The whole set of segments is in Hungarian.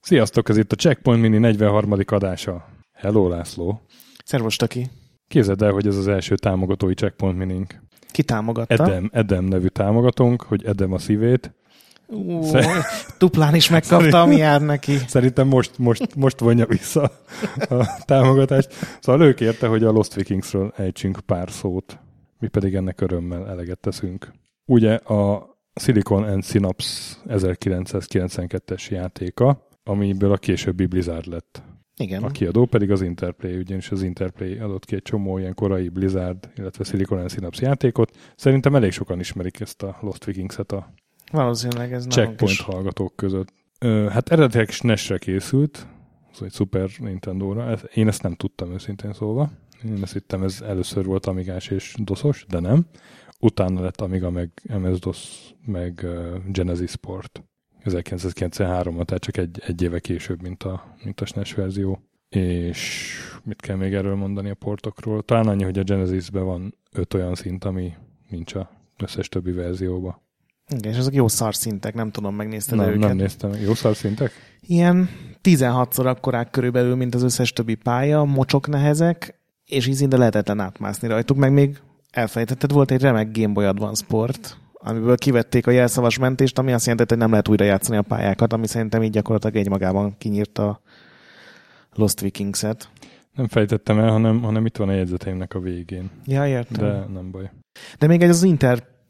Sziasztok, ez itt a Checkpoint Mini 43. adása. Hello, László. Szervus, Taki. Képzeld el, hogy ez az első támogatói Checkpoint Minink. Ki támogatta? Edem, Edem nevű támogatónk, hogy Edem a szívét. Ú, duplán is megkapta, ami jár neki. Szerintem most, most, most vonja vissza a támogatást. Szóval ő kérte, hogy a Lost Vikingsről ejtsünk pár szót. Mi pedig ennek örömmel eleget teszünk. Ugye a Silicon and Synapse 1992-es játéka, amiből a későbbi Blizzard lett. Igen. A kiadó pedig az Interplay, ugyanis az Interplay adott ki egy csomó ilyen korai Blizzard, illetve Silicon and Synapse játékot. Szerintem elég sokan ismerik ezt a Lost Vikings-et a Valószínűleg ez checkpoint is. hallgatók között. Ö, hát eredetileg SNES-re készült, szóval egy Super Nintendo-ra. Én ezt nem tudtam őszintén szólva. Én ezt hittem, ez először volt Amigás és DOS-os, de nem. Utána lett Amiga, meg MS-DOS, meg Genesis Sport. 1993-ban, tehát csak egy, egy éve később, mint a, mint a SNES verzió. És mit kell még erről mondani a portokról? Talán annyi, hogy a Genesisben van öt olyan szint, ami nincs a összes többi verzióban. Igen, és ezek jó szintek, nem tudom, megnézted Nem, őket. nem néztem. Jó szintek? Ilyen 16-szor akkorák körülbelül, mint az összes többi pálya, mocsok nehezek, és így szinte lehetetlen átmászni rajtuk, meg még elfelejtetted, volt egy remek Game Boy Advance port, amiből kivették a jelszavas mentést, ami azt jelenti, hogy nem lehet újra játszani a pályákat, ami szerintem így gyakorlatilag egymagában kinyírta a Lost Vikings-et. Nem fejtettem el, hanem, hanem itt van a jegyzeteimnek a végén. Ja, értem. De nem baj. De még egy az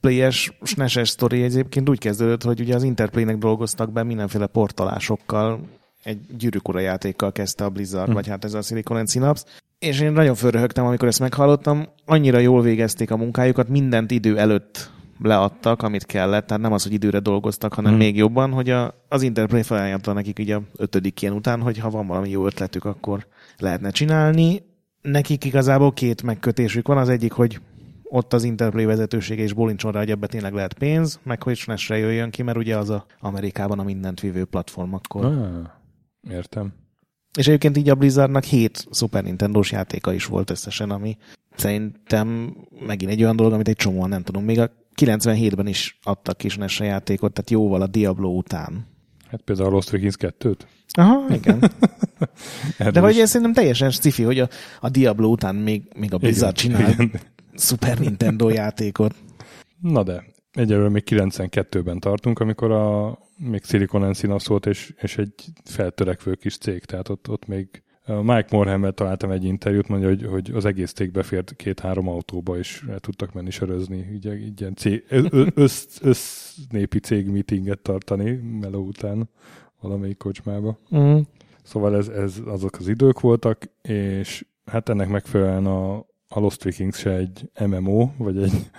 Interplay-es SNES-es sztori egyébként úgy kezdődött, hogy ugye az Interplay-nek dolgoztak be mindenféle portalásokkal, egy gyűrűk játékkal kezdte a Blizzard, Hm. vagy hát ez a Silicon and Synapse, és én nagyon fölröhögtem, amikor ezt meghallottam. Annyira jól végezték a munkájukat, mindent idő előtt leadtak, amit kellett, tehát nem az, hogy időre dolgoztak, hanem Hm. még jobban, hogy a, az Interplay felajánlotta nekik így a ötödik ilyen után, hogy ha van valami jó ötletük, akkor lehetne csinálni. Nekik igazából két megkötésük van, az egyik, hogy ott az Interplay vezetősége és bolincson rá, hogy ebbe tényleg lehet pénz, meg hogy SNES-re jöjjön ki, mert ugye az a Amerikában a mindent vívő platform akkor. Ah, értem. És egyébként így a Blizzardnak hét Super Nintendo-s játéka is volt összesen, ami szerintem megint egy olyan dolog, amit egy csomóan nem tudom. Még a 97-ben is adtak kis NES-re játékot, tehát jóval a Diablo után. Hát például a Lost Vikings 2-t. Aha, igen. De hogy is- ez szerintem teljesen sci hogy a, a Diablo után még, még a Blizzard Igen, csinál igen. Super Nintendo játékot. Na de, egyelőre még 92-ben tartunk, amikor a még Silicon Synapse volt, és, és egy feltörekvő kis cég, tehát ott, ott még Mike Morhammel találtam egy interjút, mondja, hogy, hogy az egész cég befért két-három autóba, és el tudtak menni sörözni, így, így ilyen cég, ö- össz, össznépi cég meetinget tartani meló után valamelyik kocsmába. Mm. Szóval ez, ez azok az idők voltak, és hát ennek megfelelően a, a Lost Vikings se egy MMO, vagy egy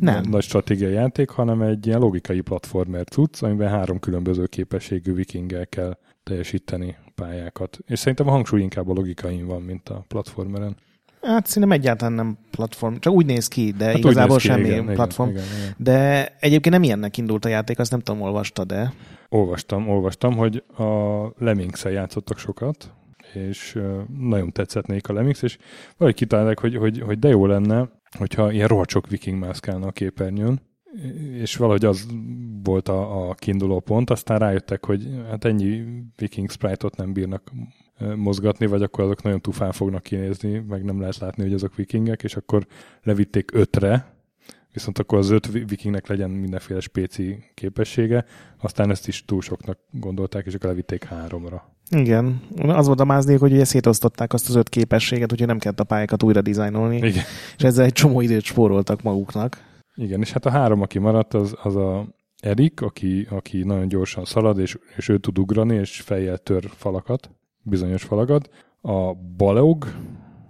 Nem. nagy stratégiai játék, hanem egy ilyen logikai platformer cucc, amiben három különböző képességű vikinggel kell teljesíteni pályákat. És szerintem a hangsúly inkább a logikain van, mint a platformeren. Hát szerintem egyáltalán nem platform, csak úgy néz ki, de Hát igazából ki, semmi igen, platform. Igen, igen, igen. De egyébként nem ilyennek indult a játék, azt nem tudom, olvasta, de Olvastam, olvastam, hogy a lemmings játszottak sokat, és nagyon tetszett nekik a Lemmings, és valahogy kitalálták, hogy, hogy, hogy de jó lenne, hogyha ilyen rohadt sok viking mászkálna a képernyőn, és valahogy az volt a, a kiinduló pont, aztán rájöttek, hogy hát ennyi viking sprite-ot nem bírnak mozgatni, vagy akkor azok nagyon tufán fognak kinézni, meg nem lehet látni, hogy azok vikingek, és akkor levitték ötre, viszont akkor az öt vi- vikingnek legyen mindenféle spéci képessége, aztán ezt is túl soknak gondolták, és akkor levitték háromra. igen. Az volt a máznék, hogy ugye szétosztották azt az öt képességet, úgyhogy nem kellett a pályákat újra dizájnolni, Igen. és ezzel egy csomó időt spóroltak maguknak. Igen, és hát a három, aki maradt, az, az a Erik, aki, aki nagyon gyorsan szalad, és, és ő tud ugrani, és fejjel tör falakat, bizonyos falakat. A Baleog,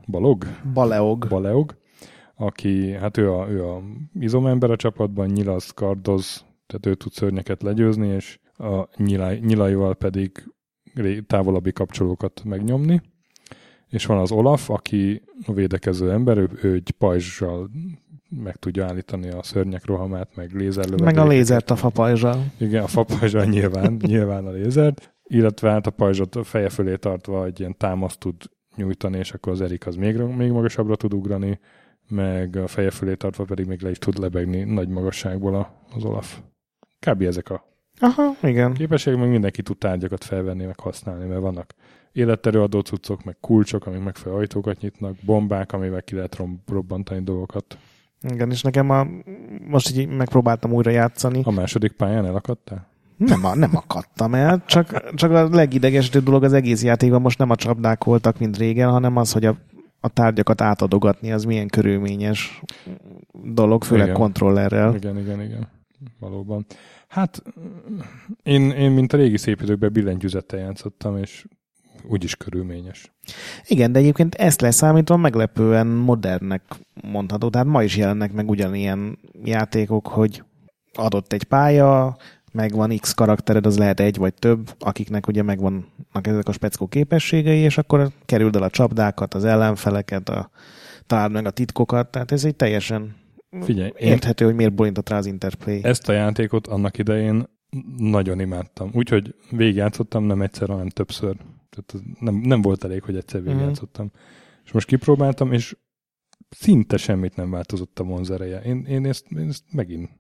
Balog? Baleog. Baleog, aki, hát ő a, ő a izomember a csapatban, nyilaz, kardoz, tehát ő tud szörnyeket legyőzni, és a nyilai, nyilaival pedig távolabbi kapcsolókat megnyomni. És van az Olaf, aki a védekező ember, ő, ő egy pajzsal meg tudja állítani a szörnyek rohamát, meg lézerlövedéket. Meg a lézert a fapajzsal. Igen, a fapajzsal nyilván, nyilván a lézert, illetve hát a pajzsot feje fölé tartva egy ilyen támaszt tud nyújtani, és akkor az Erik az még, még magasabbra tud ugrani, meg a feje fölé tartva pedig még le is tud lebegni nagy magasságból a, az Olaf. Kb. ezek a Aha, igen. képességek, meg mindenki tud tárgyakat felvenni, meg használni, mert vannak életerőadó cuccok, meg kulcsok, amik megfelelő ajtókat nyitnak, bombák, amivel ki lehet robbantani dolgokat. Igen, és nekem a, most így megpróbáltam újra játszani. A második pályán elakadtál? Nem, nem akadtam el, csak, csak a legidegesítőbb dolog az egész játékban most nem a csapdák voltak, mint régen, hanem az, hogy a, a tárgyakat átadogatni, az milyen körülményes dolog, főleg Igen. kontrollerrel. Igen, igen, igen. Valóban. Hát én, én mint a régi szép időkben billentyűzettel játszottam, és úgyis körülményes. Igen, de egyébként ezt leszámítva meglepően modernnek mondható. Tehát ma is jelennek meg ugyanilyen játékok, hogy adott egy pálya, megvan X karaktered, az lehet egy vagy több, akiknek ugye megvannak ezek a speckó képességei, és akkor kerüld el a csapdákat, az ellenfeleket, a, találd meg a titkokat, tehát ez egy teljesen Figyelj, én érthető, hogy miért borított rá az Interplay. ezt a játékot annak idején nagyon imádtam. Úgyhogy végigjátszottam nem egyszer, hanem többször. Tehát nem, nem volt elég, hogy egyszer végigjátszottam. És most kipróbáltam, és szinte semmit nem változott a vonzereje. Én, én, ezt, én ezt megint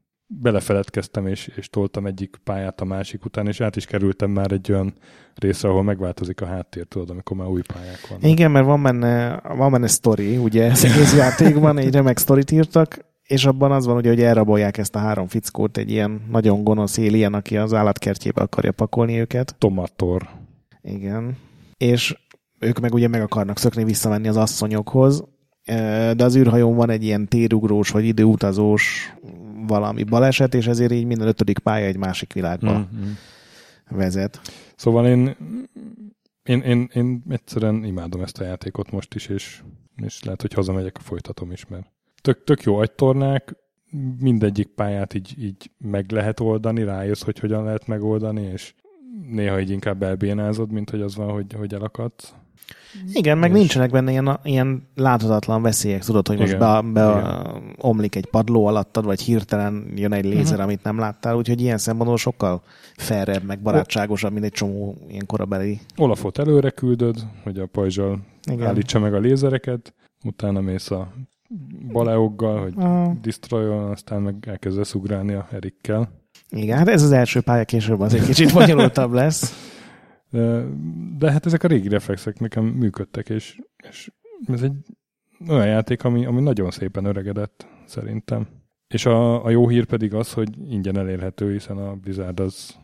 belefeledkeztem, és, és toltam egyik pályát a másik után, és át is kerültem már egy olyan részre, ahol megváltozik a háttér, tudod, amikor már új pályák vannak. Igen, mert van benne, van benne sztori, ugye az egész játékban egy remek sztorit írtak, és abban az van, ugye, hogy elrabolják ezt a három fickót, egy ilyen nagyon gonosz alien, aki az állatkertjébe akarja pakolni őket. Tomator. Igen. És ők meg ugye meg akarnak szökni visszamenni az asszonyokhoz, de az űrhajón van egy ilyen térugrós vagy időutazós valami baleset, és ezért így minden ötödik pálya egy másik világba mm. Mm-hmm. vezet. Szóval én, én, én, én egyszerűen imádom ezt a játékot most is, és, és lehet, hogy hazamegyek, folytatom is, mert tök, tök jó agytornák, mindegyik pályát így, így meg lehet oldani, rájössz, hogy hogyan lehet megoldani, és néha így inkább elbénázod, mint hogy az van, hogy, hogy elakadsz. Igen, meg És- nincsenek benne ilyen, ilyen láthatatlan veszélyek, tudod, hogy most Igen, be, be igen. omlik egy padló alattad, vagy hirtelen jön egy lézer, uh-huh. amit nem láttál, úgyhogy ilyen szempontból sokkal felrebb, meg barátságosabb, mint egy csomó ilyen korabeli. Olafot előre küldöd, hogy a pajzsal Igen. állítsa meg a lézereket, utána mész a baleoggal, hogy Ah. destroyoljon, aztán meg elkezdesz ugrálni a Erikkel. Igen, hát ez az első pálya, később az egy kicsit bonyolultabb lesz. De, hát ezek a régi reflexek nekem működtek, és, és ez egy olyan játék, ami, ami nagyon szépen öregedett, szerintem. És a, a jó hír pedig az, hogy ingyen elérhető, hiszen a Blizzard az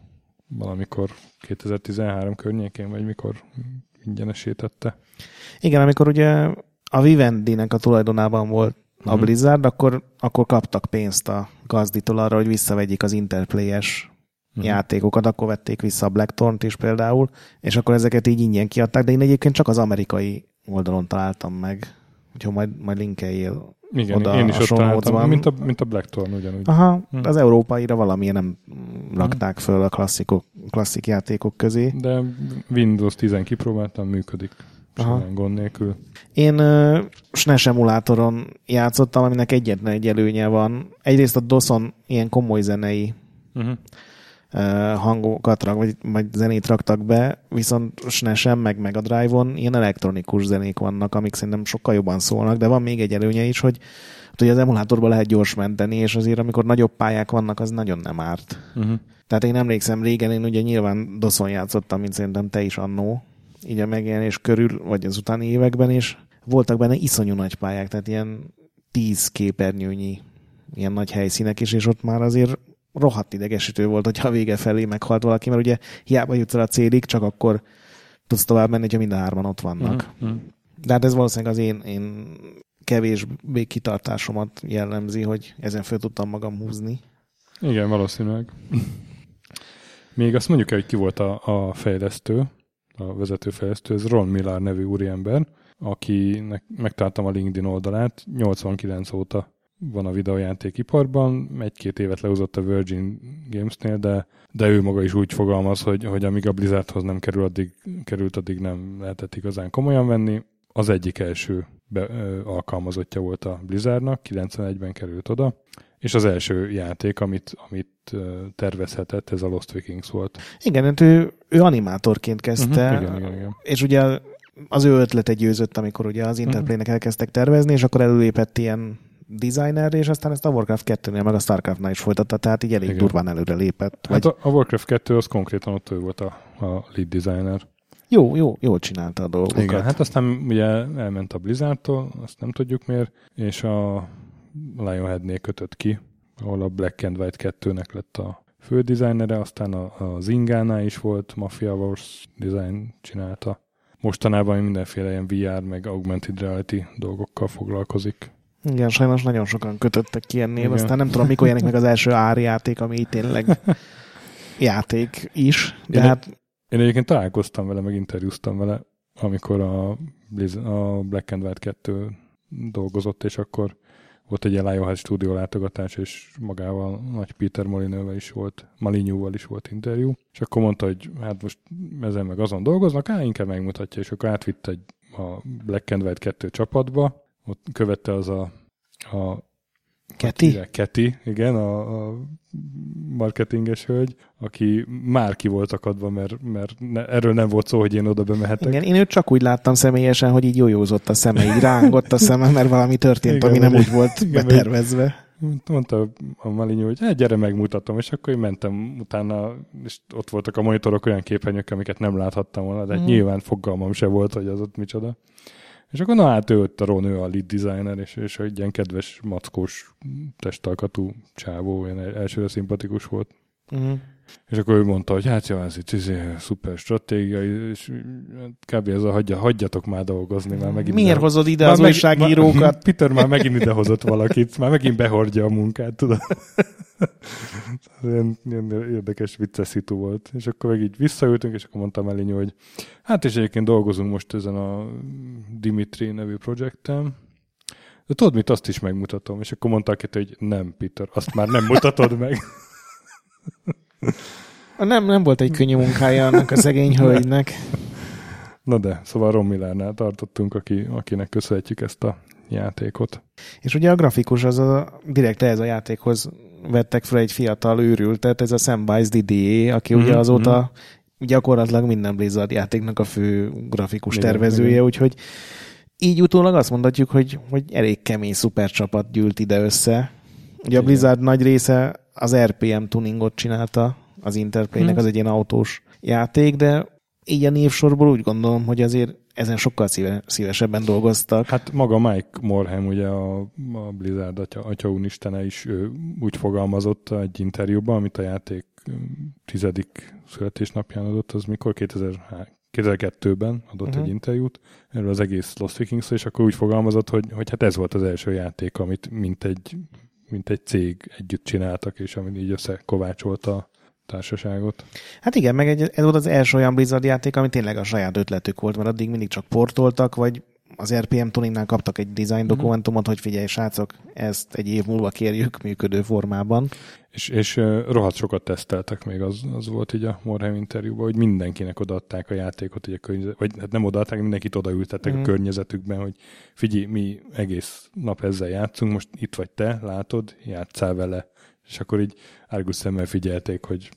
valamikor 2013 környékén, vagy mikor ingyenesítette. Igen, amikor ugye a Vivendi-nek a tulajdonában volt a Mhm. Blizzard, akkor, akkor kaptak pénzt a gazditól arra, hogy visszavegyék az Interplay-es Mhm. játékokat, akkor vették vissza a Blackthorn-t is például, és akkor ezeket így ingyen kiadták, de én egyébként csak az amerikai oldalon találtam meg, úgyhogy majd, majd linkeljél. Igen, Oda én is a ott találtam, mint a, mint a Blackthorn ugyanúgy. Aha, Hm. az európaira valamilyen nem rakták föl a klasszikok, klasszik játékok közé. De Windows 10 kipróbáltam, működik. Aha. Semmi gond nélkül. Én uh, SNES emulátoron játszottam, aminek egyetlen egy előnye van. Egyrészt a DOS-on ilyen komoly zenei Uh-huh. Hangokat rak, vagy, vagy zenét raktak be, viszont SNES-en, meg Mega Drive-on ilyen elektronikus zenék vannak, amik szerintem sokkal jobban szólnak, de van még egy előnye is, hogy hogy az emulátorban lehet gyors menteni, és azért amikor nagyobb pályák vannak, az nagyon nem árt. Uh-huh. Tehát én emlékszem, régen én ugye nyilván DOS-on játszottam, mint szerintem te is annó, így a megjelenés körül, vagy az utáni években, és voltak benne iszonyú nagy pályák, tehát ilyen tíz képernyőnyi ilyen nagy helyszínek is, és ott már azért rohadt idegesítő volt, hogyha a vége felé meghalt valaki, mert ugye hiába jutsz el a célig, csak akkor tudsz tovább menni, hogyha mind a hárman ott vannak. Uh-huh. De hát ez valószínűleg az én, én kevésbé kitartásomat jellemzi, hogy ezen föl tudtam magam húzni. Igen, valószínűleg. Még azt mondjuk el, hogy ki volt a, a fejlesztő, a vezető fejlesztő, ez Ron Millar nevű úriember, akinek megtaláltam a LinkedIn oldalát, 89 óta van a videójátékiparban, egy-két évet lehozott a Virgin Gamesnél, de, de ő maga is úgy fogalmaz, hogy, hogy amíg a Blizzardhoz nem kerül, addig, került, addig nem lehetett igazán komolyan venni. Az egyik első be, ö, alkalmazottja volt a Blizzardnak, 91-ben került oda, és az első játék, amit, amit tervezhetett, ez a Lost Vikings volt. Igen, hát ő, ő animátorként kezdte, Uh-huh. Igen, igen, igen. és ugye az ő ötlete győzött, amikor ugye az Interplay-nek elkezdtek tervezni, és akkor előlépett ilyen designer, és aztán ezt a Warcraft 2-nél, meg a Starcraft-nál is folytatta, tehát így elég Igen. durván előre lépett. Hát Vagy... a, a Warcraft 2 az konkrétan ott ő volt a, a lead designer. Jó, jó, jól csinálta a dolgokat. Igen, hát aztán ugye elment a Blizzardtól, azt nem tudjuk miért, és a Lionheadnél kötött ki, ahol a Black and White 2-nek lett a fő designere, aztán a, a Zingánál is volt, Mafia Wars design csinálta. Mostanában mindenféle ilyen VR meg augmented reality dolgokkal foglalkozik. Igen, sajnos nagyon sokan kötöttek ki ennél, Igen. aztán nem tudom, mikor jelenik meg az első árjáték, ami így tényleg játék is, de Én- hát Én egyébként találkoztam vele, meg interjúztam vele, amikor a, a Black and White 2 dolgozott, és akkor volt egy ilyen Lionhead stúdió látogatás, és magával Nagy Peter Molinővel is volt, Malinyúval is volt interjú, és akkor mondta, hogy hát most ezen meg azon dolgoznak, á, inkább megmutatja, és akkor átvitt egy a Black and White 2 csapatba, ott követte az a, a Keti? Keti, igen, a, a marketinges hölgy, aki már ki volt akadva, mert, mert ne, erről nem volt szó, hogy én oda bemehetek. Igen, én őt csak úgy láttam személyesen, hogy így jójózott a szeme, így rángott a szeme, mert valami történt, Igen, ami nem úgy volt igen, betervezve. Mondta a Malinyó, hogy hát gyere megmutatom, és akkor én mentem utána, és ott voltak a monitorok olyan képernyők, amiket nem láthattam volna, de hát Mm. nyilván fogalmam se volt, hogy az ott micsoda. És akkor na hát ő ott a Ron, ő a lead designer, és, és egy ilyen kedves, mackós, testalkatú csávó, olyan elsőre szimpatikus volt. Uh-huh. És akkor ő mondta, hogy hát jó, ez egy izé, szuper stratégia, és kb. ez a hagyja, hagyjatok már dolgozni, már megint Miért ide- hozod ide az újságírókat? Peter már megint idehozott valakit, már megint behordja a munkát, tudod. Ilyen, ilyen érdekes, vicces szitu volt. És akkor meg így visszaültünk, és akkor mondtam Elinyó, hogy hát és egyébként dolgozunk most ezen a Dimitri nevű projektem, de tudod mit, azt is megmutatom. És akkor mondta aki, hogy nem, Peter, azt már nem mutatod meg. Nem, nem volt egy könnyű munkája annak a szegény hölgynek. Na de, szóval Ron Millernál tartottunk, aki, akinek köszönhetjük ezt a játékot. És ugye a grafikus az a, direkt ehhez a játékhoz vettek fel egy fiatal őrültet, ez a Samwise Didier, aki Mhm, ugye azóta mhm. gyakorlatilag minden Blizzard játéknak a fő grafikus Igen, tervezője, igen. úgyhogy így utólag azt mondhatjuk, hogy, hogy elég kemény szupercsapat gyűlt ide össze. Ugye a Igen. Blizzard nagy része az RPM tuningot csinálta, az Interplay-nek Mhm. az egy ilyen autós játék, de így a névsorból úgy gondolom, hogy azért ezen sokkal szíve, szívesebben dolgoztak. Hát maga Mike Morham, ugye a, a Blizzard atya, atya úristene is ő, úgy fogalmazott egy interjúban, amit a játék ö, tizedik születésnapján adott, az mikor? 2000, 2002-ben adott Mhm. egy interjút erről az egész Lost vikings és akkor úgy fogalmazott, hogy, hogy hát ez volt az első játék, amit mint egy, mint egy cég együtt csináltak, és amit így összekovácsolta a társaságot. Hát igen, meg egy, ez volt az első olyan Blizzard játék, ami tényleg a saját ötletük volt, mert addig mindig csak portoltak, vagy az RPM Tuningnál kaptak egy design dokumentumot, hogy figyelj srácok, ezt egy év múlva kérjük működő formában. És, és rohadt sokat teszteltek még, az, az volt így a Morhem interjúban, hogy mindenkinek odaadták a játékot, ugye a környezet, vagy hát nem odaadták, mindenkit odaültettek Mhm. a környezetükben, hogy figyelj, mi egész nap ezzel játszunk, most itt vagy te, látod, játszál vele. És akkor így árgus szemmel figyelték, hogy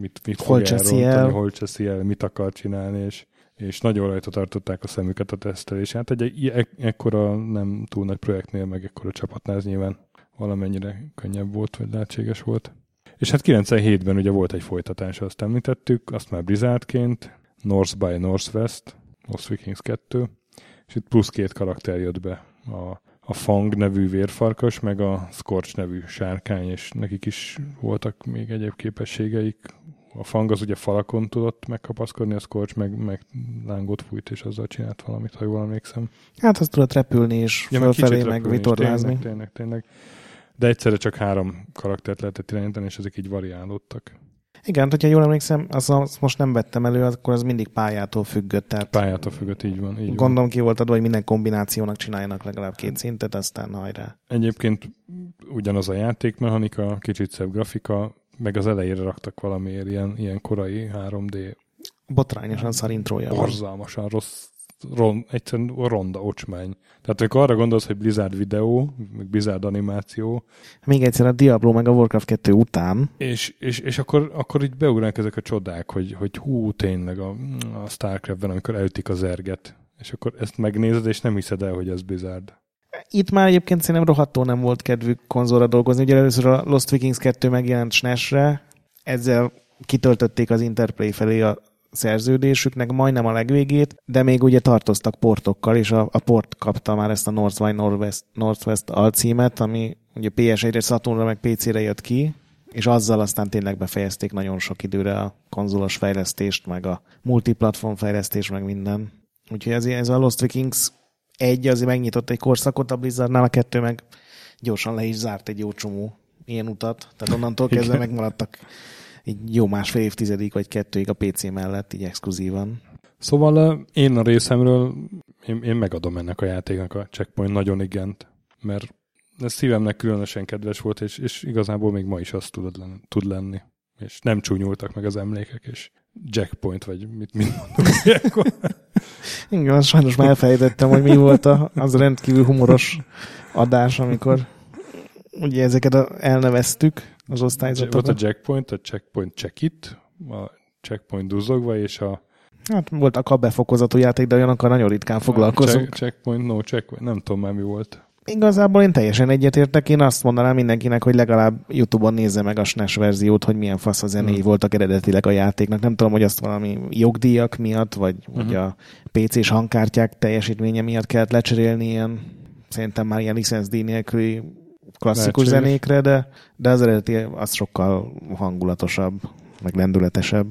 mit, mit Hol fog cseszi elrontani, el. hol cseszi el, mit akar csinálni, és, és nagyon rajta tartották a szemüket a tesztelés. Hát egy, e- ekkora nem túl nagy projektnél, meg ekkora csapatnál ez nyilván valamennyire könnyebb volt, vagy lehetséges volt. És hát 97-ben ugye volt egy folytatása, azt említettük, azt már Blizzardként, North by Northwest, Lost Vikings 2, és itt plusz két karakter jött be, a, a Fang nevű vérfarkas, meg a Scorch nevű sárkány, és nekik is voltak még egyéb képességeik. A Fang az ugye falakon tudott megkapaszkodni, a Scorch meg, meg lángot fújt, és azzal csinált valamit, ha jól emlékszem. Hát azt tudott repülni és Ja, meg fölfelé meg is, vitorlázni. Tényleg, tényleg, tényleg. De egyszerre csak három karaktert lehetett irányítani, és ezek így variálódtak. Igen, hogyha jól emlékszem, azt, azt most nem vettem elő, akkor az mindig pályától függött. Tehát Pályától függött, így van. Így van. gondolom ki volt adva, hogy minden kombinációnak csináljanak legalább két szintet, aztán hajrá. Egyébként ugyanaz a játékmechanika, kicsit szebb grafika, meg az elejére raktak valamiért ilyen, ilyen korai 3D, Botrányosan szarintrója borzalmasan rossz, ron, egyszerűen ronda ocsmány. Tehát amikor arra gondolsz, hogy Blizzard videó, meg Blizzard animáció, Még egyszer a Diablo meg a Warcraft 2 után, és, és, és akkor, akkor így beugránk ezek a csodák, hogy, hogy hú, tényleg a, a Starcraftben, amikor elütik az erget, és akkor ezt megnézed, és nem hiszed el, hogy ez Blizzard. Itt már egyébként szerintem rohadtól nem volt kedvük konzolra dolgozni. Ugye először a Lost Vikings 2 megjelent SNES-re, ezzel kitöltötték az Interplay felé a szerződésüknek majdnem a legvégét, de még ugye tartoztak portokkal, és a, a port kapta már ezt a Northwest, Northwest, Northwest alcímet, ami ugye PS1-re, Saturnra meg PC-re jött ki, és azzal aztán tényleg befejezték nagyon sok időre a konzolos fejlesztést, meg a multiplatform fejlesztést, meg minden. Úgyhogy ez, ez a Lost Vikings egy azért megnyitott egy korszakot a Blizzardnál, a kettő meg gyorsan le is zárt egy jó csomó ilyen utat. Tehát onnantól kezdve megmaradtak egy jó másfél évtizedig vagy kettőig a PC mellett, így exkluzívan. Szóval én a részemről, én, én megadom ennek a játéknak a checkpoint nagyon igent, mert ez szívemnek különösen kedves volt, és, és igazából még ma is azt tud, lenni, tud lenni. És nem csúnyultak meg az emlékek, és jackpoint, vagy mit, mit mondok ilyenkor. Igen, sajnos már elfelejtettem, hogy mi volt a, az rendkívül humoros adás, amikor ugye ezeket a, elneveztük, az osztályzatokat. Volt a jackpoint, a checkpoint check it, a checkpoint duzzogva, és a Hát voltak a befokozatú játék, de olyanokkal nagyon ritkán foglalkozunk. Check, checkpoint, no checkpoint, nem tudom már mi volt. Igazából én teljesen egyetértek. Én azt mondanám mindenkinek, hogy legalább YouTube-on nézze meg a SNES verziót, hogy milyen fasz a zenéi hmm. voltak eredetileg a játéknak. Nem tudom, hogy azt valami jogdíjak miatt, vagy uh-huh. hogy a PC-s hangkártyák teljesítménye miatt kellett lecserélni ilyen, szerintem már ilyen licenszdíj nélküli klasszikus Lehetséges. zenékre, de, de az eredeti az sokkal hangulatosabb, meg lendületesebb.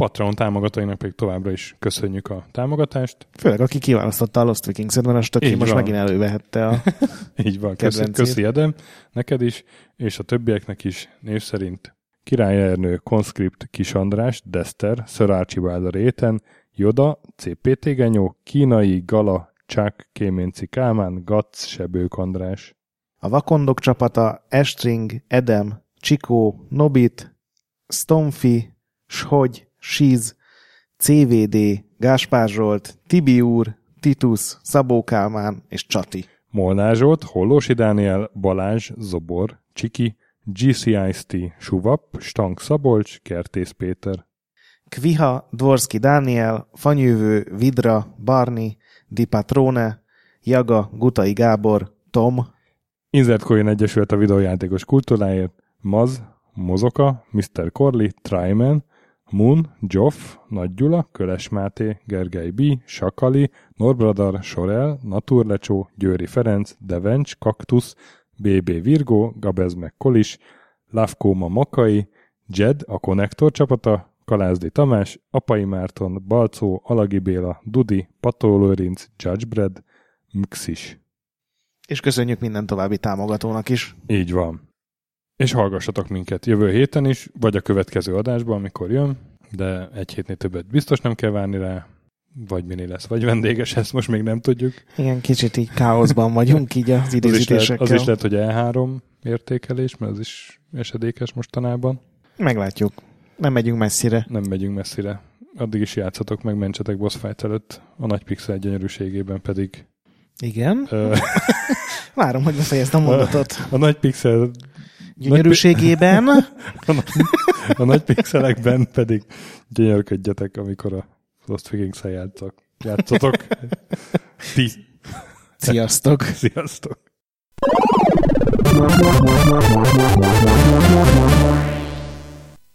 Patreon támogatóinak pedig továbbra is köszönjük a támogatást. Főleg, aki kiválasztotta a Lost Vikings-et, mert a stöki most van. megint elővehette a Így van, köszi, köszi Edem, neked is, és a többieknek is név szerint Király Ernő, Conscript Kis András, Dester, Sir Archibald Réten, Joda, CPT Genyó, Kínai, Gala, Csák, Kéménci Kálmán, Gatz, Sebők András. A Vakondok csapata Estring, Edem, Csikó, Nobit, Stomfi, Shogy, Siz, CVD, Gáspár Zsolt, Tibi úr, Titus, Szabó Kálmán és Csati. Molnár Zsolt, Hollósi Dániel, Balázs, Zobor, Csiki, GCIST, Suvap, Stank Szabolcs, Kertész Péter. Kviha, Dvorski Dániel, Fanyővő, Vidra, Barni, Di Patrone, Jaga, Gutai Gábor, Tom, Insert Coin Egyesület a videójátékos kultúráért, Maz, Mozoka, Mr. Corley, Tryman, Moon, Joff, Nagy Gyula, Köles Máté, Gergely B., Sakali, Norbradar, Sorel, Naturlecsó, Győri Ferenc, Devencs, Kaktusz, BB Virgo, Gabez meg Kolis, Lavkóma Makai, Jed, a Konnektor csapata, Kalázdi Tamás, Apai Márton, Balcó, Alagi Béla, Dudi, Pató Lőrinc, Judgebred, Mxis. És köszönjük minden további támogatónak is. Így van. És hallgassatok minket jövő héten is, vagy a következő adásban, amikor jön, de egy hétnél többet biztos nem kell várni rá, vagy mini lesz, vagy vendéges, ezt most még nem tudjuk. Igen, kicsit így káoszban vagyunk így az időzítésekkel. Az is lehet, az is lehet hogy E3 értékelés, mert az is esedékes mostanában. Meglátjuk. Nem megyünk messzire. Nem megyünk messzire. Addig is játszatok meg, mentsetek boss fight előtt, a nagy pixel gyönyörűségében pedig. Igen? Várom, hogy befejezd a mondatot. A, a nagy pixel gyönyörűségében. A, a nagy pixelekben pedig gyönyörködjetek, amikor a Lost Vikings-el játszok. Játszotok. Ti. Sziasztok. Sziasztok.